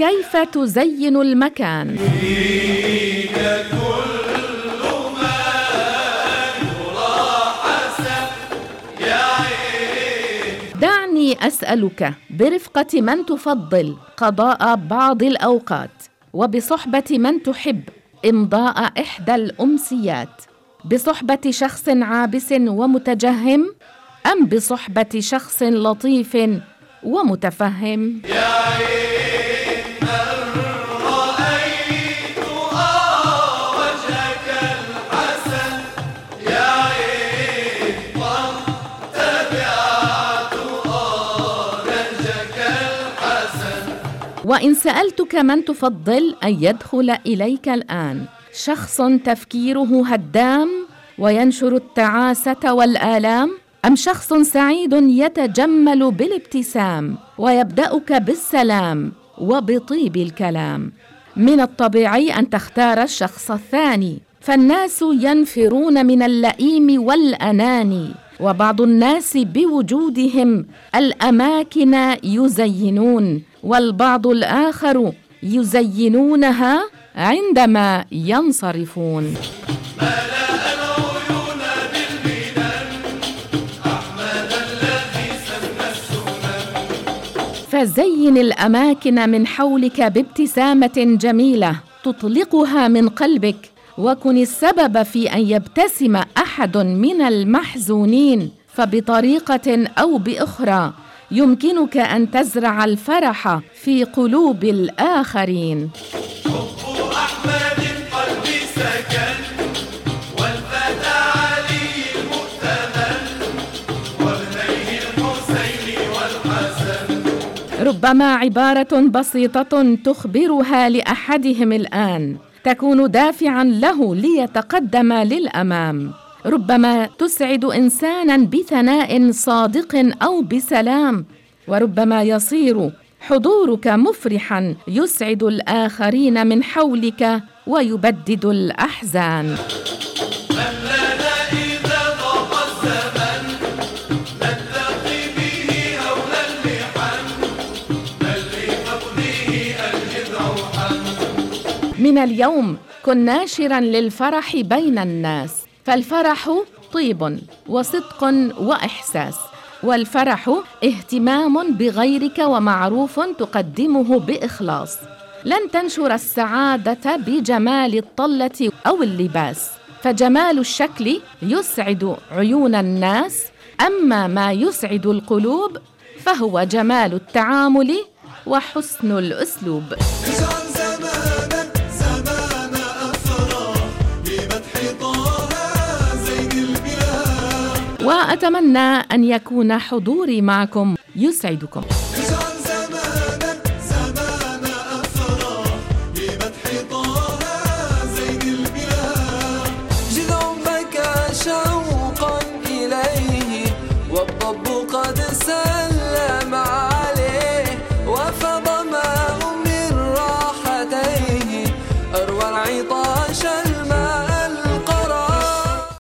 كيف تزين المكان؟ دعني أسألك برفقة من تفضل قضاء بعض الأوقات وبصحبة من تحب امضاء إحدى الأمسيات بصحبة شخص عابس ومتجهم أم بصحبة شخص لطيف ومتفهم؟ يا عين وإن سألتك من تفضل أن يدخل إليك الآن. شخص تفكيره هدام وينشر التعاسة والآلام أم شخص سعيد يتجمل بالابتسام ويبدأك بالسلام وبطيب الكلام؟ من الطبيعي أن تختار الشخص الثاني. فالناس ينفرون من اللئيم والأناني وبعض الناس بوجودهم الأماكن يزينون. والبعض الآخر يزينونها عندما ينصرفون. فزين الأماكن من حولك بابتسامة جميلة تطلقها من قلبك وكن السبب في أن يبتسم أحد من المحزونين فبطريقة أو بأخرى. يمكنك أن تزرع الفرح في قلوب الآخرين. ربما عبارة بسيطة تخبرها لأحدهم الآن تكون دافعا له ليتقدم للأمام. ربما تسعد إنسانا بثناء صادق أو بسلام وربما يصير حضورك مفرحا يسعد الآخرين من حولك ويبدد الأحزان. من اليوم كن ناشرا للفرح بين الناس. فالفرح طيب وصدق وإحساس والفرح اهتمام بغيرك ومعروف تقدمه بإخلاص. لن تنشر السعادة بجمال الطلة أو اللباس فجمال الشكل يسعد عيون الناس. أما ما يسعد القلوب فهو جمال التعامل وحسن الأسلوب. وأتمنى أن يكون حضوري معكم يسعدكم. قد سال